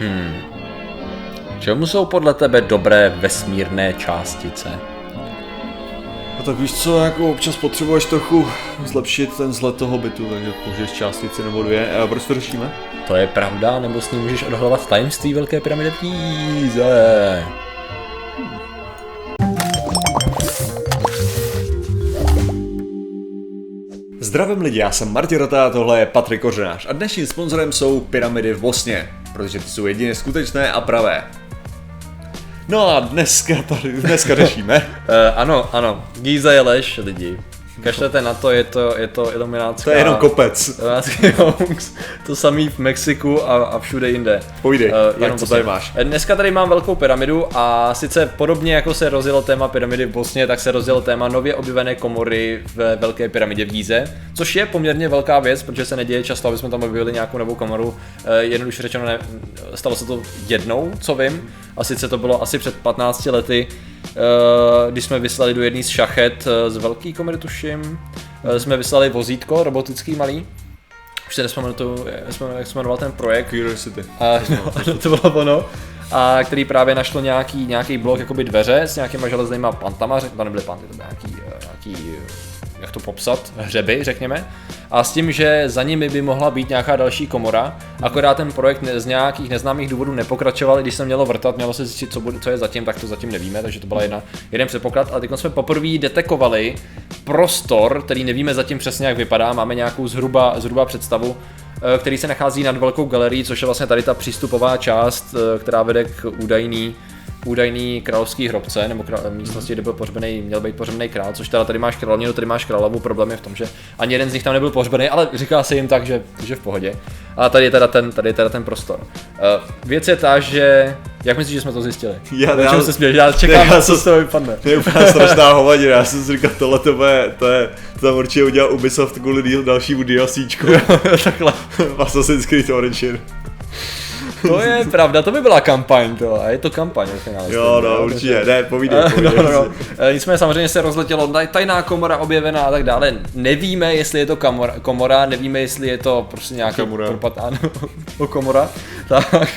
Hmm. Čemu jsou podle tebe dobré vesmírné částice? A tak víš co, jako občas potřebuješ trochu zlepšit ten vzhled toho bytu, takže použiješ částici nebo dvě. A proč to řešíme? To je pravda, nebo s ním můžeš odhalovat tajemství Velké pyramidy v Gíze. Zdravím lidi, já jsem Martin Rota, tohle je Patrik Kořenář a dnešním sponzorem jsou pyramidy v Bosně, protože ty jsou jedině skutečné a pravé. No a dneska tady, dneska řešíme. Uh, ano, ano, Gíza je lež, lidi. Kašlete na to, je to, je to iluminácká... To je jenom kopec. to samý v Mexiku a, a všude jinde. Pojde, uh, jenom co tady máš? Dneska tady mám velkou pyramidu a sice podobně jako se rozjelo téma pyramidy v Bosně, tak se rozjelo téma nově objevené komory v Velké pyramidě v Gíze, což je poměrně velká věc, protože se neděje často, aby jsme tam objevili nějakou novou komoru. Uh, jednoduše řečeno, ne, stalo se to jednou, co vím, a sice to bylo asi před 15 lety, Eh, když jsme vyslali do jedné z šachet eh, z velký komory, tuším, eh, jsme vyslali vozítko robotický malý, už se nespomenu, jak se jmenoval ten projekt. Curiosity. A, no, to bylo ono. A který právě našlo nějaký, nějaký blok jakoby dveře s nějakýma železnýma pantama, to nebyly panty, to byly nějaký, nějaký jak to popsat, hřeby, řekněme. A s tím, že za nimi by mohla být nějaká další komora, akorát ten projekt z nějakých neznámých důvodů nepokračoval, když se mělo vrtat, mělo se zjistit, co, bude, co je zatím, tak to zatím nevíme, takže to byla jedna, jeden předpoklad. Ale teď jsme poprvé detekovali prostor, který nevíme zatím přesně, jak vypadá, máme nějakou zhruba, zhruba představu, eh, který se nachází nad velkou galerií, což je vlastně tady ta přístupová část, eh, která vede k údajný údajný královský hrobce, nebo král, místnosti, kde byl pohřbený, měl být pohřbený král, což teda tady máš královnu, tady máš královu, problém je v tom, že ani jeden z nich tam nebyl pohřbený, ale říká se jim tak, že, že v pohodě. A tady je teda ten, tady je teda ten prostor. Uh, věc je ta, že jak myslíš, že jsme to zjistili? Já, já, se směš? já čekám, já co z toho vypadne. To je úplně strašná hovadina, já jsem si říkal, tohle to je, to je, to tam určitě udělal Ubisoft kvůli dalšímu DLCčku. Takhle. Assassin's Creed Origin. To je pravda, to by byla kampaň to, a je to kampaň ve finále. Jo, no, určitě, ne, povídej, povídej. No, no, no. Nicméně samozřejmě se rozletělo tajná komora objevená a tak dále. Nevíme, jestli je to komora, komora nevíme, jestli je to prostě nějaký propatáno komora. Tak.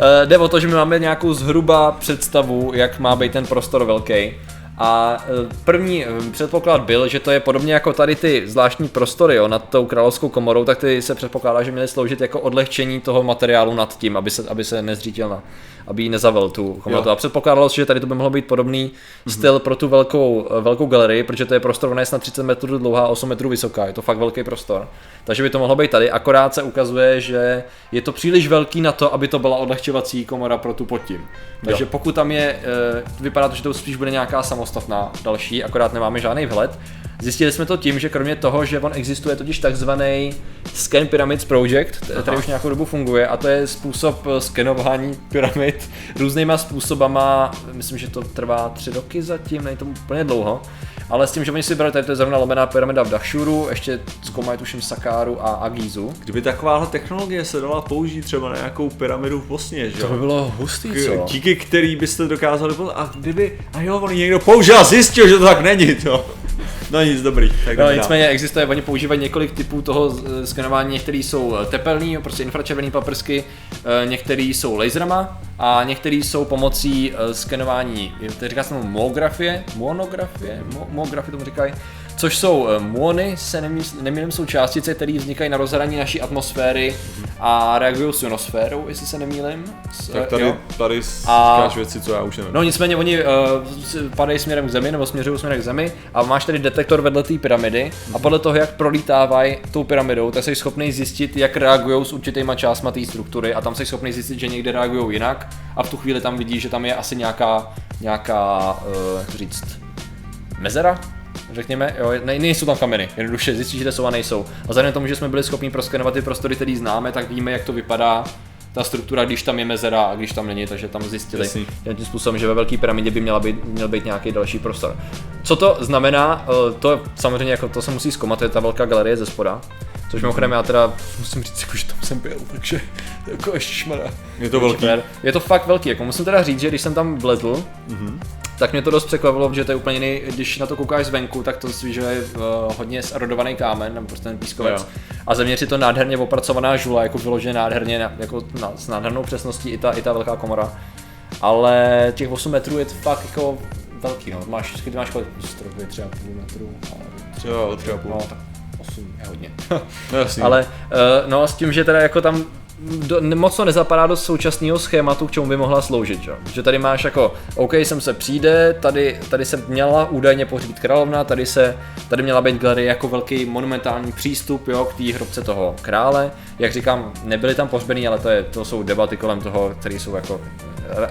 Eh, jde o to, že my máme nějakou zhruba představu, jak má být ten prostor velký. A e, první e, předpoklad byl, že to je podobně jako tady ty zvláštní prostory jo, nad tou královskou komorou, tak ty se předpokládá, že měly sloužit jako odlehčení toho materiálu nad tím, aby se, aby se nezřítil na, aby ji nezavel tu komoru. A předpokládalo se, že tady to by mohlo být podobný mm-hmm. styl pro tu velkou, e, velkou galerii, protože to je prostor, ona je snad 30 metrů dlouhá, 8 metrů vysoká, je to fakt velký prostor. Takže by to mohlo být tady, akorát se ukazuje, že je to příliš velký na to, aby to byla odlehčovací komora pro tu pod tím. Takže jo. pokud tam je, vypadá to, že to spíš bude nějaká samostatná samostatná další, akorát nemáme žádný vhled. Zjistili jsme to tím, že kromě toho, že on existuje totiž takzvaný Scan Pyramids Project, který už nějakou dobu funguje a to je způsob eh, skenování pyramid různýma způsobama, myslím, že to trvá tři roky zatím, není to úplně dlouho, ale s tím, že oni si vybrali, tady to je zrovna lomená pyramida v Dashuru, ještě zkoumají tuším Sakáru a Agizu. Kdyby takováhle technologie se dala použít třeba na nějakou pyramidu v Bosně, že To by bylo hustý, co? Díky který byste dokázali, a kdyby, a jo, on někdo použil a zjistil, že to tak není, to. No nic, dobrý. Tak no, nicméně existuje, oni používají několik typů toho skenování, některý jsou eh, tepelný, prostě infračervený paprsky, eh, některý jsou laserama a některý jsou pomocí eh, skenování, to říká se monografie, monografie, mo, monografie tomu říkají, což jsou eh, muony, se nemýlím, jsou částice, které vznikají na rozhraní naší atmosféry a reagují s ionosférou, jestli se nemýlím. Tak tady, jo. tady a, říkáš věci, co já už nevím. No nicméně oni uh, padají směrem k zemi nebo směřují směrem k zemi a máš tady detektor vedle té pyramidy a podle toho, jak prolítávají tou pyramidou, tak jsi schopný zjistit, jak reagují s určitýma částma té struktury a tam jsi schopný zjistit, že někde reagují jinak a v tu chvíli tam vidíš, že tam je asi nějaká, nějaká, uh, jak říct, mezera, řekněme, jo, ne, nejsou tam kameny, jednoduše zjistíš, že jsou a nejsou. A vzhledem tomu, že jsme byli schopni proskenovat ty prostory, které známe, tak víme, jak to vypadá ta struktura, když tam je mezera a když tam není, takže tam zjistili Jasný. tím způsobem, že ve velké pyramidě by měla být, měl být nějaký další prostor. Co to znamená, eh, to samozřejmě jako to se musí zkoumat, to je ta velká galerie ze spoda. Což mimochodem já teda musím říct, jako, že tam jsem byl, takže jako ještě šmara. Je to velký. Je to fakt velký, jako musím teda říct, že když jsem tam vlezl, mm-hmm tak mě to dost překvapilo, že to je úplně jiný, když na to koukáš zvenku, tak to je uh, hodně zerodovaný kámen, nebo prostě ten pískovec. Jo. A zevnitř je to nádherně opracovaná žula, jako vyloženě nádherně, jako na, s nádhernou přesností i ta, i ta velká komora. Ale těch 8 metrů je to fakt jako velký, no. Máš, ty máš kolik? Stropy, třeba půl metru. Jo, třeba půl. No, tak 8 je hodně. no, jasný. Ale uh, no s tím, že teda jako tam do, moc to nezapadá do současného schématu, k čemu by mohla sloužit. Že, že tady máš jako, OK, sem se přijde, tady, tady se měla údajně pohřbít královna, tady se, tady měla být galerie jako velký monumentální přístup, jo, k té hrobce toho krále. Jak říkám, nebyly tam pohřbený, ale to, je, to jsou debaty kolem toho, které jsou jako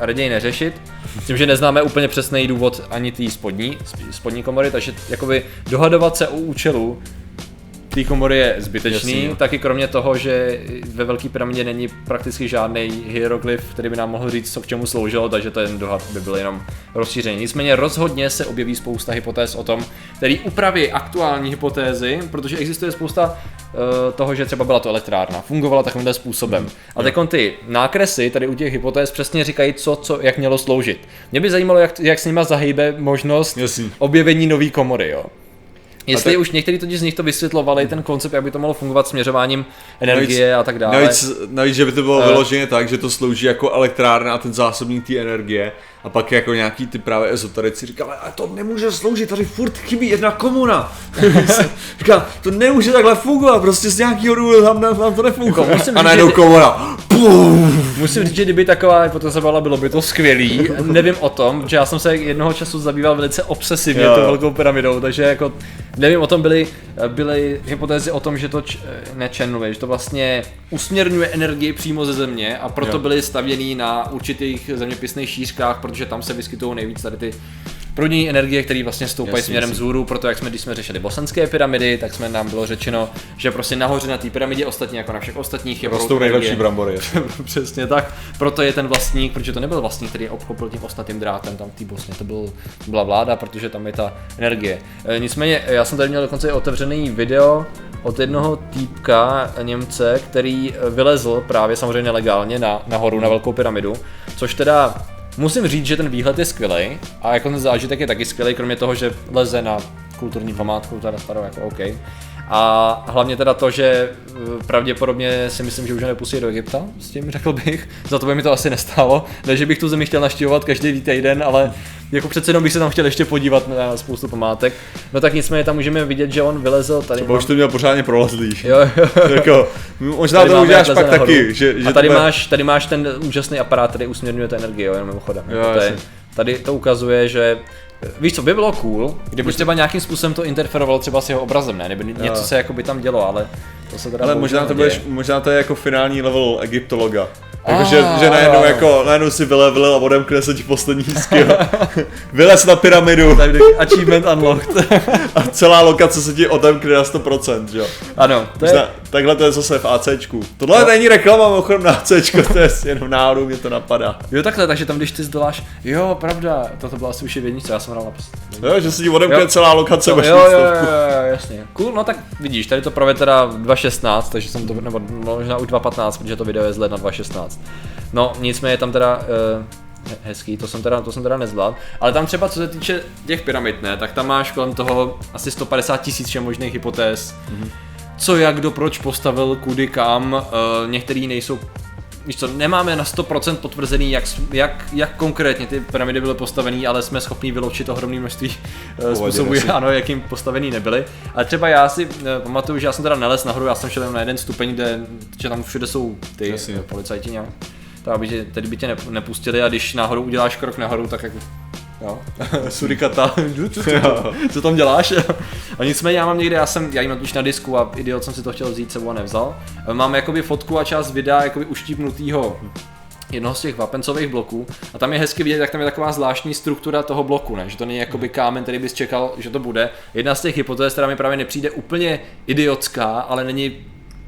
raději neřešit. Tím, že neznáme úplně přesný důvod ani té spodní, spodní komory, takže jakoby dohadovat se o účelu té komory je zbytečný, Jasný, taky kromě toho, že ve Velké pyramidě není prakticky žádný hieroglyf, který by nám mohl říct, co k čemu sloužilo, takže ten dohad by byl jenom rozšířený. Nicméně rozhodně se objeví spousta hypotéz o tom, který upraví aktuální hypotézy, protože existuje spousta uh, toho, že třeba byla to elektrárna, fungovala takovýmhle způsobem. Hmm. A teď ty nákresy tady u těch hypotéz přesně říkají, co, co jak mělo sloužit. Mě by zajímalo, jak, jak s nima zahýbe možnost Jasný. objevení nové komory, jo. Jestli tak... už některý totiž z nich to vysvětlovali, ten koncept, jak by to mohlo fungovat směřováním energie navíc, a tak dále. Navíc, navíc, že by to bylo uh, vyloženě tak, že to slouží jako elektrárna a ten zásobník té energie a pak jako nějaký ty právě ezoterici říkali, ale to nemůže sloužit, tady furt chybí jedna komuna. Říká, to nemůže takhle fungovat, prostě z nějakého důvodu tam, tam to nefunguje. Jako, a najednou komuna. Musím říct, že kdyby taková hypotéza byla, bylo by to skvělý. Nevím o tom, že já jsem se jednoho času zabýval velice obsesivně tou velkou pyramidou, takže jako nevím o tom, byly, byly hypotézy o tom, že to č, nečenuje, že to vlastně usměrňuje energii přímo ze země a proto jo. byly stavěný na určitých zeměpisných šířkách, protože tam se vyskytují nejvíc tady ty proudění energie, které vlastně stoupají směrem vzhůru, proto jak jsme, když jsme řešili bosenské pyramidy, tak jsme nám bylo řečeno, že prostě nahoře na té pyramidě, ostatně jako na všech ostatních je Rostou nejlepší brambory. Přesně tak. Proto je ten vlastník, protože to nebyl vlastník, který obchopil tím ostatním drátem tam v té Bosně, to byl, byla vláda, protože tam je ta energie. E, nicméně, já jsem tady měl dokonce otevřený video od jednoho týpka Němce, který vylezl právě samozřejmě nelegálně na, nahoru na velkou pyramidu, což teda Musím říct, že ten výhled je skvělý a jako ten zážitek je taky skvělý, kromě toho, že leze na kulturní památku, teda starou jako OK. A hlavně teda to, že eh, pravděpodobně si myslím, že už nepustí do Egypta, s tím řekl bych. Za to by mi to asi nestálo. Ne, že bych tu zemi chtěl naštěvovat každý týden, ale jako přece jenom bych se tam chtěl ještě podívat na spoustu památek. No tak nicméně tam můžeme vidět, že on vylezl tady. Třeba mám... už to měl pořádně prolezlý. Jo, jo. jako, možná tady to uděláš pak taky. Že, že a tady, bude... máš, tady máš ten úžasný aparát, který usměrňuje tu energii, jo, jenom mimochodem. Jo, jako to je, tady to ukazuje, že Víš co, by bylo cool, kdyby třeba nějakým způsobem to interferovalo třeba s jeho obrazem, ne? Nebo něco se jako by tam dělo, ale to se teda Ale možná to, budeš, možná to je jako finální level egyptologa. Jako, že, že najednou, jako, najednou si vylevil a odemkne se ti poslední skill. Vylez na pyramidu. Achievement unlocked. a celá lokace se ti odemkne na 100%, jo. Ano. To je... takhle to je zase v ACčku. Tohle no. není reklama mimochodem na ACčko, to je jenom náhodou mě to napadá. Jo takhle, takže tam když ty zdoláš, jo pravda, toto byla asi už je jednička, já jsem hrál na Jo, že se ti odemkne celá lokace, no, jo, jo, jo, jo, jasně. Cool, no tak vidíš, tady to právě teda 2.16, takže jsem to, nebo možná už 2.15, protože to video je z ledna 2.16. No, nicméně tam teda uh, hezký, to jsem teda, to jsem teda nezvládl. Ale tam třeba co se týče těch pyramid, ne, tak tam máš kolem toho asi 150 tisíc možných hypotéz. Mm-hmm. Co, jak, kdo, proč postavil, kudy, kam. Uh, některý nejsou víš co, nemáme na 100% potvrzený, jak, jak, jak konkrétně ty pyramidy byly postavený, ale jsme schopni vyloučit ohromné množství uh, způsobů, ano, jakým postavený nebyly. Ale třeba já si uh, pamatuju, že já jsem teda nelez nahoru, já jsem šel jenom na jeden stupeň, kde že tam všude jsou ty Jasně. policajti nějak. Tak aby tě, tedy by tě nepustili a když náhodou uděláš krok nahoru, tak jako Jo. Surikata, co tam děláš? a nicméně já mám někde, já jsem, já jim na disku a idiot jsem si to chtěl vzít sebou a nevzal. Mám jakoby fotku a část videa jakoby uštípnutýho jednoho z těch vapencových bloků a tam je hezky vidět, jak tam je taková zvláštní struktura toho bloku, ne? že to není jakoby kámen, který bys čekal, že to bude. Jedna z těch hypotéz, která mi právě nepřijde úplně idiotská, ale není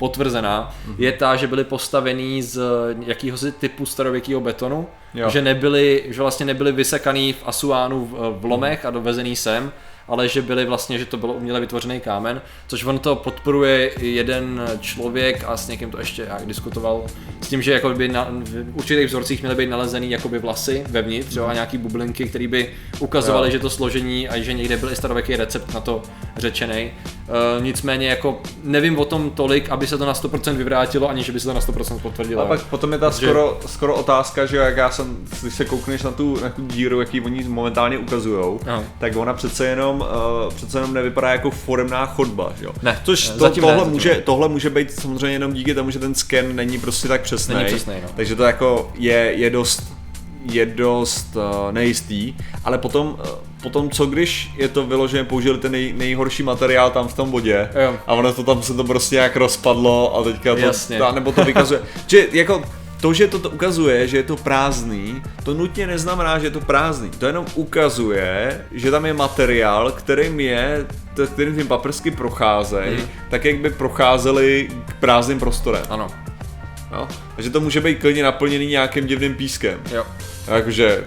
potvrzená, mm-hmm. je ta, že byly postavený z jakýhosi typu starověkého betonu, jo. že nebyly, že vlastně nebyly vysekaný v Asuánu v, v lomech a dovezený sem, ale že byly vlastně, že to bylo uměle vytvořený kámen, což on to podporuje jeden člověk a s někým to ještě jak diskutoval, s tím, že jako by na, v určitých vzorcích měly být nalezený jakoby vlasy vevnitř, a nějaký bublinky, které by ukazovaly, jo. že to složení a že někde byl i starověký recept na to řečený. Uh, nicméně jako nevím o tom tolik, aby se to na 100% vyvrátilo, ani že by se to na 100% potvrdilo. A pak potom je ta Takže... skoro, skoro otázka, že jak já jsem, když se koukneš na tu, na tu díru, jaký oni momentálně ukazují, tak ona přece jenom, uh, přece jenom nevypadá jako foremná chodba, jo? Ne, Což to, tohle, ne, může, tohle může být samozřejmě jenom díky tomu, že ten sken není prostě tak přesný. Není přesný no. Takže to jako je, je dost je dost uh, nejistý, ale potom, uh, potom co když je to vyloženě použili ten nej, nejhorší materiál tam v tom bodě jo. a ono to tam se to prostě nějak rozpadlo a teďka to, Jasně. Ta, nebo to vykazuje, že jako to, že to ukazuje, že je to prázdný, to nutně neznamená, že je to prázdný. To jenom ukazuje, že tam je materiál, kterým je, kterým tím paprsky procházejí, mm. tak jak by procházely k prázdným prostorem. Ano. Jo? Takže to může být klidně naplněný nějakým divným pískem. Jo. Jakože,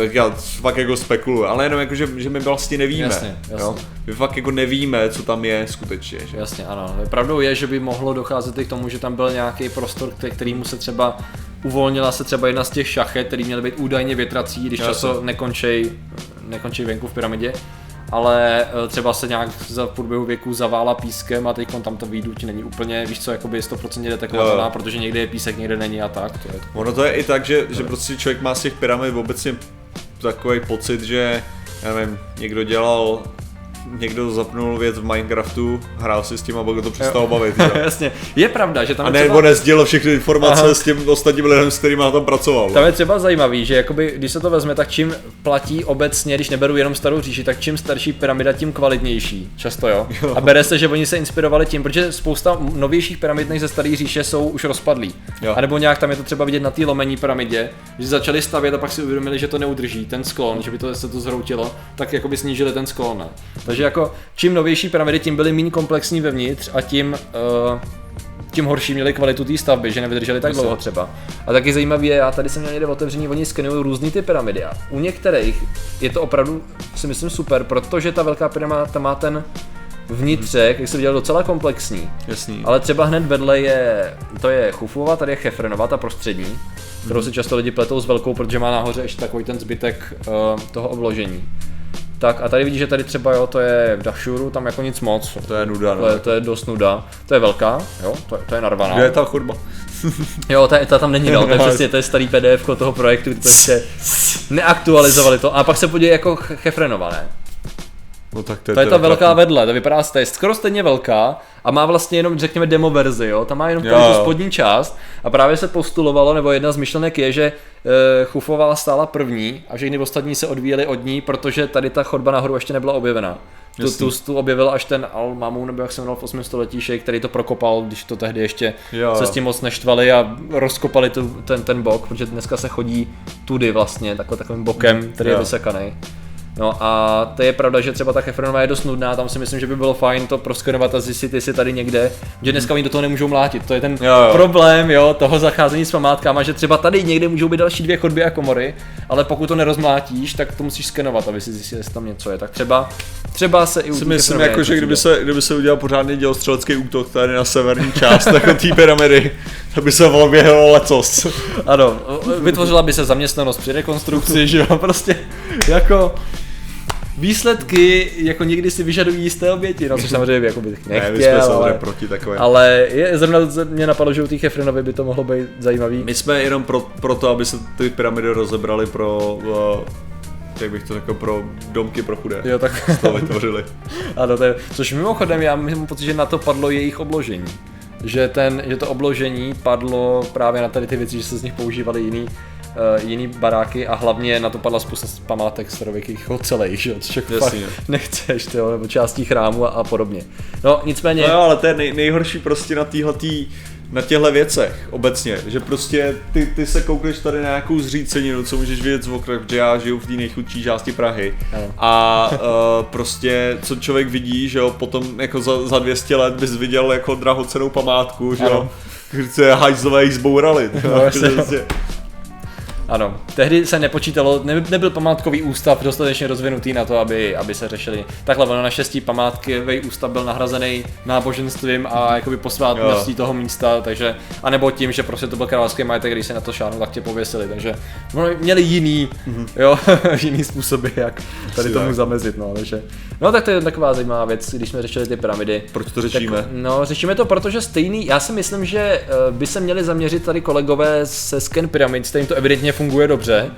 tak já fakt jako spekuluju, ale jenom jako, že, že my vlastně nevíme. Jasně, jasně. Jo? My fakt jako nevíme, co tam je skutečně. Že? Jasně, ano. Pravdou je, že by mohlo docházet i k tomu, že tam byl nějaký prostor, který mu se třeba uvolnila se třeba jedna z těch šachet, který měly být údajně větrací, když často nekončí, nekončí venku v pyramidě ale eh, třeba se nějak za průběhu věku zavála pískem a teď tam to výduť není úplně, víš co, jakoby 100% detekovatelná, protože někde je písek, někde není a tak. To je to. Ono to je i tak, že, že prostě člověk má z těch pyramid obecně takový pocit, že já nevím, někdo dělal někdo zapnul věc v Minecraftu, hrál si s tím a pak to přestalo bavit. Jasně, je pravda, že tam A ne, třeba... nezdělil všechny informace Aha. s tím ostatním lidem, s kterými tam pracoval. Tam je třeba zajímavý, že jakoby, když se to vezme, tak čím platí obecně, když neberu jenom starou říši, tak čím starší pyramida, tím kvalitnější. Často jo. jo. A bere se, že oni se inspirovali tím, protože spousta novějších pyramid než ze staré říše jsou už rozpadlí. Jo. A nebo nějak tam je to třeba vidět na té lomení pyramidě, že začali stavět a pak si uvědomili, že to neudrží, ten sklon, že by to se to zhroutilo, tak jakoby snížili ten sklon. Takže jako čím novější pyramidy, tím byly méně komplexní vevnitř a tím uh, tím horší měli kvalitu té stavby, že nevydrželi tak dlouho třeba. A taky zajímavé je, já tady jsem měl někde otevření, oni skenují různý ty pyramidy a u některých je to opravdu, si myslím, super, protože ta velká pyramida má ten vnitřek, jak se viděl, docela komplexní. Jasný. Ale třeba hned vedle je, to je Chufova, tady je Chefrenova, ta prostřední, kterou si často lidi pletou s velkou, protože má nahoře ještě takový ten zbytek uh, toho obložení. Tak a tady vidíš, že tady třeba jo, to je v Dashuru, tam jako nic moc. To je nuda, no. To je, to je dost nuda. To je velká, jo, to, je, to je narvaná. Kde je ta chodba? jo, ta, ta tam není, no, to je přesně, to je starý PDF toho projektu, to ještě neaktualizovali to. A pak se podívej jako Chefrenova, ne? No tak to, je, to je ta velká vedle, to vypadá je skoro stejně velká a má vlastně jenom, řekněme, demo verzi, jo? Tam má jenom tu spodní část a právě se postulovalo, nebo jedna z myšlenek je, že e, Chufová stála první a všechny ostatní se odvíjely od ní, protože tady ta chodba nahoru ještě nebyla objevena. Tu, tu, tu objevil až ten Al Mamun, nebo jak se jmenoval v 8. století, šejk, který to prokopal, když to tehdy ještě jo. se s tím moc neštvali a rozkopali tu, ten, ten bok, protože dneska se chodí tudy vlastně, takhle takovým bokem, který jo. je vysekaný. No a to je pravda, že třeba ta Hefronová je dost nudná, tam si myslím, že by bylo fajn to proskenovat a zjistit, jestli tady někde, že dneska oni do toho nemůžou mlátit. To je ten jo, jo. problém jo, toho zacházení s památkama, že třeba tady někde můžou být další dvě chodby a komory, ale pokud to nerozmlátíš, tak to musíš skenovat, aby si zjistil, jestli tam něco je. Tak třeba, třeba se i u myslím, jako, že kdyby se, kdyby se udělal pořádný dělostřelecký útok tady na severní část jako té pyramidy, tak by se volběhlo lecos. Ano, vytvořila by se zaměstnanost při rekonstrukci, že jo, prostě jako výsledky jako někdy si vyžadují jisté oběti, no což samozřejmě jako bych nechtěl, ne, my jsme ale, proti takové. ale je, zrovna mě napadlo, že u těch Efrenovi by to mohlo být zajímavý. My jsme jenom pro, pro to, aby se ty pyramidy rozebrali pro uh, jak bych to řekl, pro domky pro chudé. Jo, tak. to vytvořili. ano, to je, což mimochodem já mám pocit, že na to padlo jejich obložení. Že, ten, že to obložení padlo právě na tady ty věci, že se z nich používali jiný jiný baráky a hlavně na to padla spousta památek starověkých ocelejch, že? což jako Jasně. nechceš, tyjo, nebo částí chrámu a, a podobně. No nicméně... No jo, ale to je nej, nejhorší prostě na téhletý na těchto věcech obecně, že prostě ty, ty se koukneš tady na nějakou zříceninu, co můžeš vidět z okna, protože já žiju v té nejchudší části Prahy ano. a uh, prostě co člověk vidí, že jo, potom jako za, za 200 let bys viděl jako drahocenou památku, že jo, se hajzlové jich zbourali. No, prostě, Ano, tehdy se nepočítalo, ne, nebyl památkový ústav dostatečně rozvinutý na to, aby, aby se řešili. Takhle, ono naštěstí památkový ústav byl nahrazený náboženstvím a jakoby posvátností toho místa, takže, anebo tím, že prostě to byl královský majetek, když se na to šáhnu, tak tě pověsili, takže no, měli jiný, mm-hmm. jo, jiný způsoby, jak tady Si tomu tak. zamezit, no, takže, no tak to je taková zajímavá věc, když jsme řešili ty pyramidy. Proč to řešíme? Tak, no, řešíme to, protože stejný, já si myslím, že eh, by se měli zaměřit tady kolegové se Scan Pyramid, kterým to evidentně funguje dobře,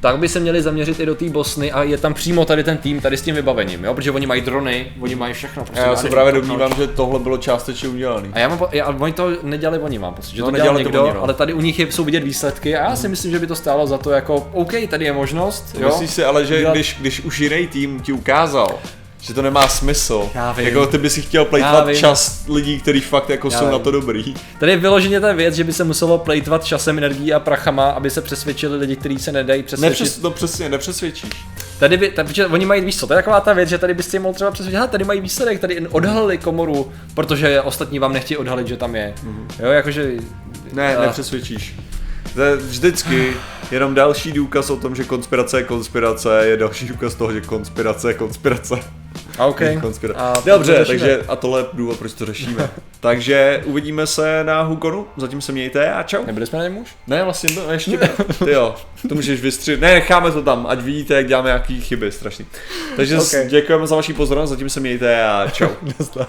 tak by se měli zaměřit i do té Bosny a je tam přímo tady ten tým tady s tím vybavením, jo, protože oni mají drony, oni mají všechno. Prostě Já se právě to- domnívám, že tohle bylo částečně udělané. a já mám, já, oni to nedělali oni, mám pocit, že No, to dělal nedělali to někdo, oni, no. ale tady u nich je, jsou vidět výsledky a já si myslím, že by to stálo za to jako, OK, tady je možnost, jo. Myslíš si ale, že Udělat- když, když už jiný tým ti ukázal, že to nemá smysl, Já vím. jako ty by si chtěl plejtvat čas lidí, kteří fakt jako Já jsou na vím. to dobrý. Tady je vyloženě ta věc, že by se muselo plejtvat časem, energií a prachama, aby se přesvědčili lidi, kteří se nedají přesvědčit. Nepřes, to přesně, nepřesvědčíš. Tady by, protože oni mají, víš co, to je taková ta věc, že tady byste je mohl třeba přesvědčit, "Hele, tady mají výsledek, tady odhalili komoru, protože ostatní vám nechtějí odhalit, že tam je. Jo, jakože... Ne, nepřesvědčíš. To je vždycky jenom další důkaz o tom, že konspirace je konspirace, je další důkaz toho, že konspirace je konspirace. A OK. Konspira- A Dobře, takže a tohle je důvod, proč to řešíme. takže uvidíme se na Hukonu, zatím se mějte a čau. Nebyli jsme na něm už? Ne, vlastně to ještě Ty jo, to můžeš vystřihat. Ne, necháme to tam, ať vidíte, jak děláme nějaký chyby strašný. Takže Ok. okay. děkujeme za vaši pozornost, zatím se mějte a čau. Nazdar.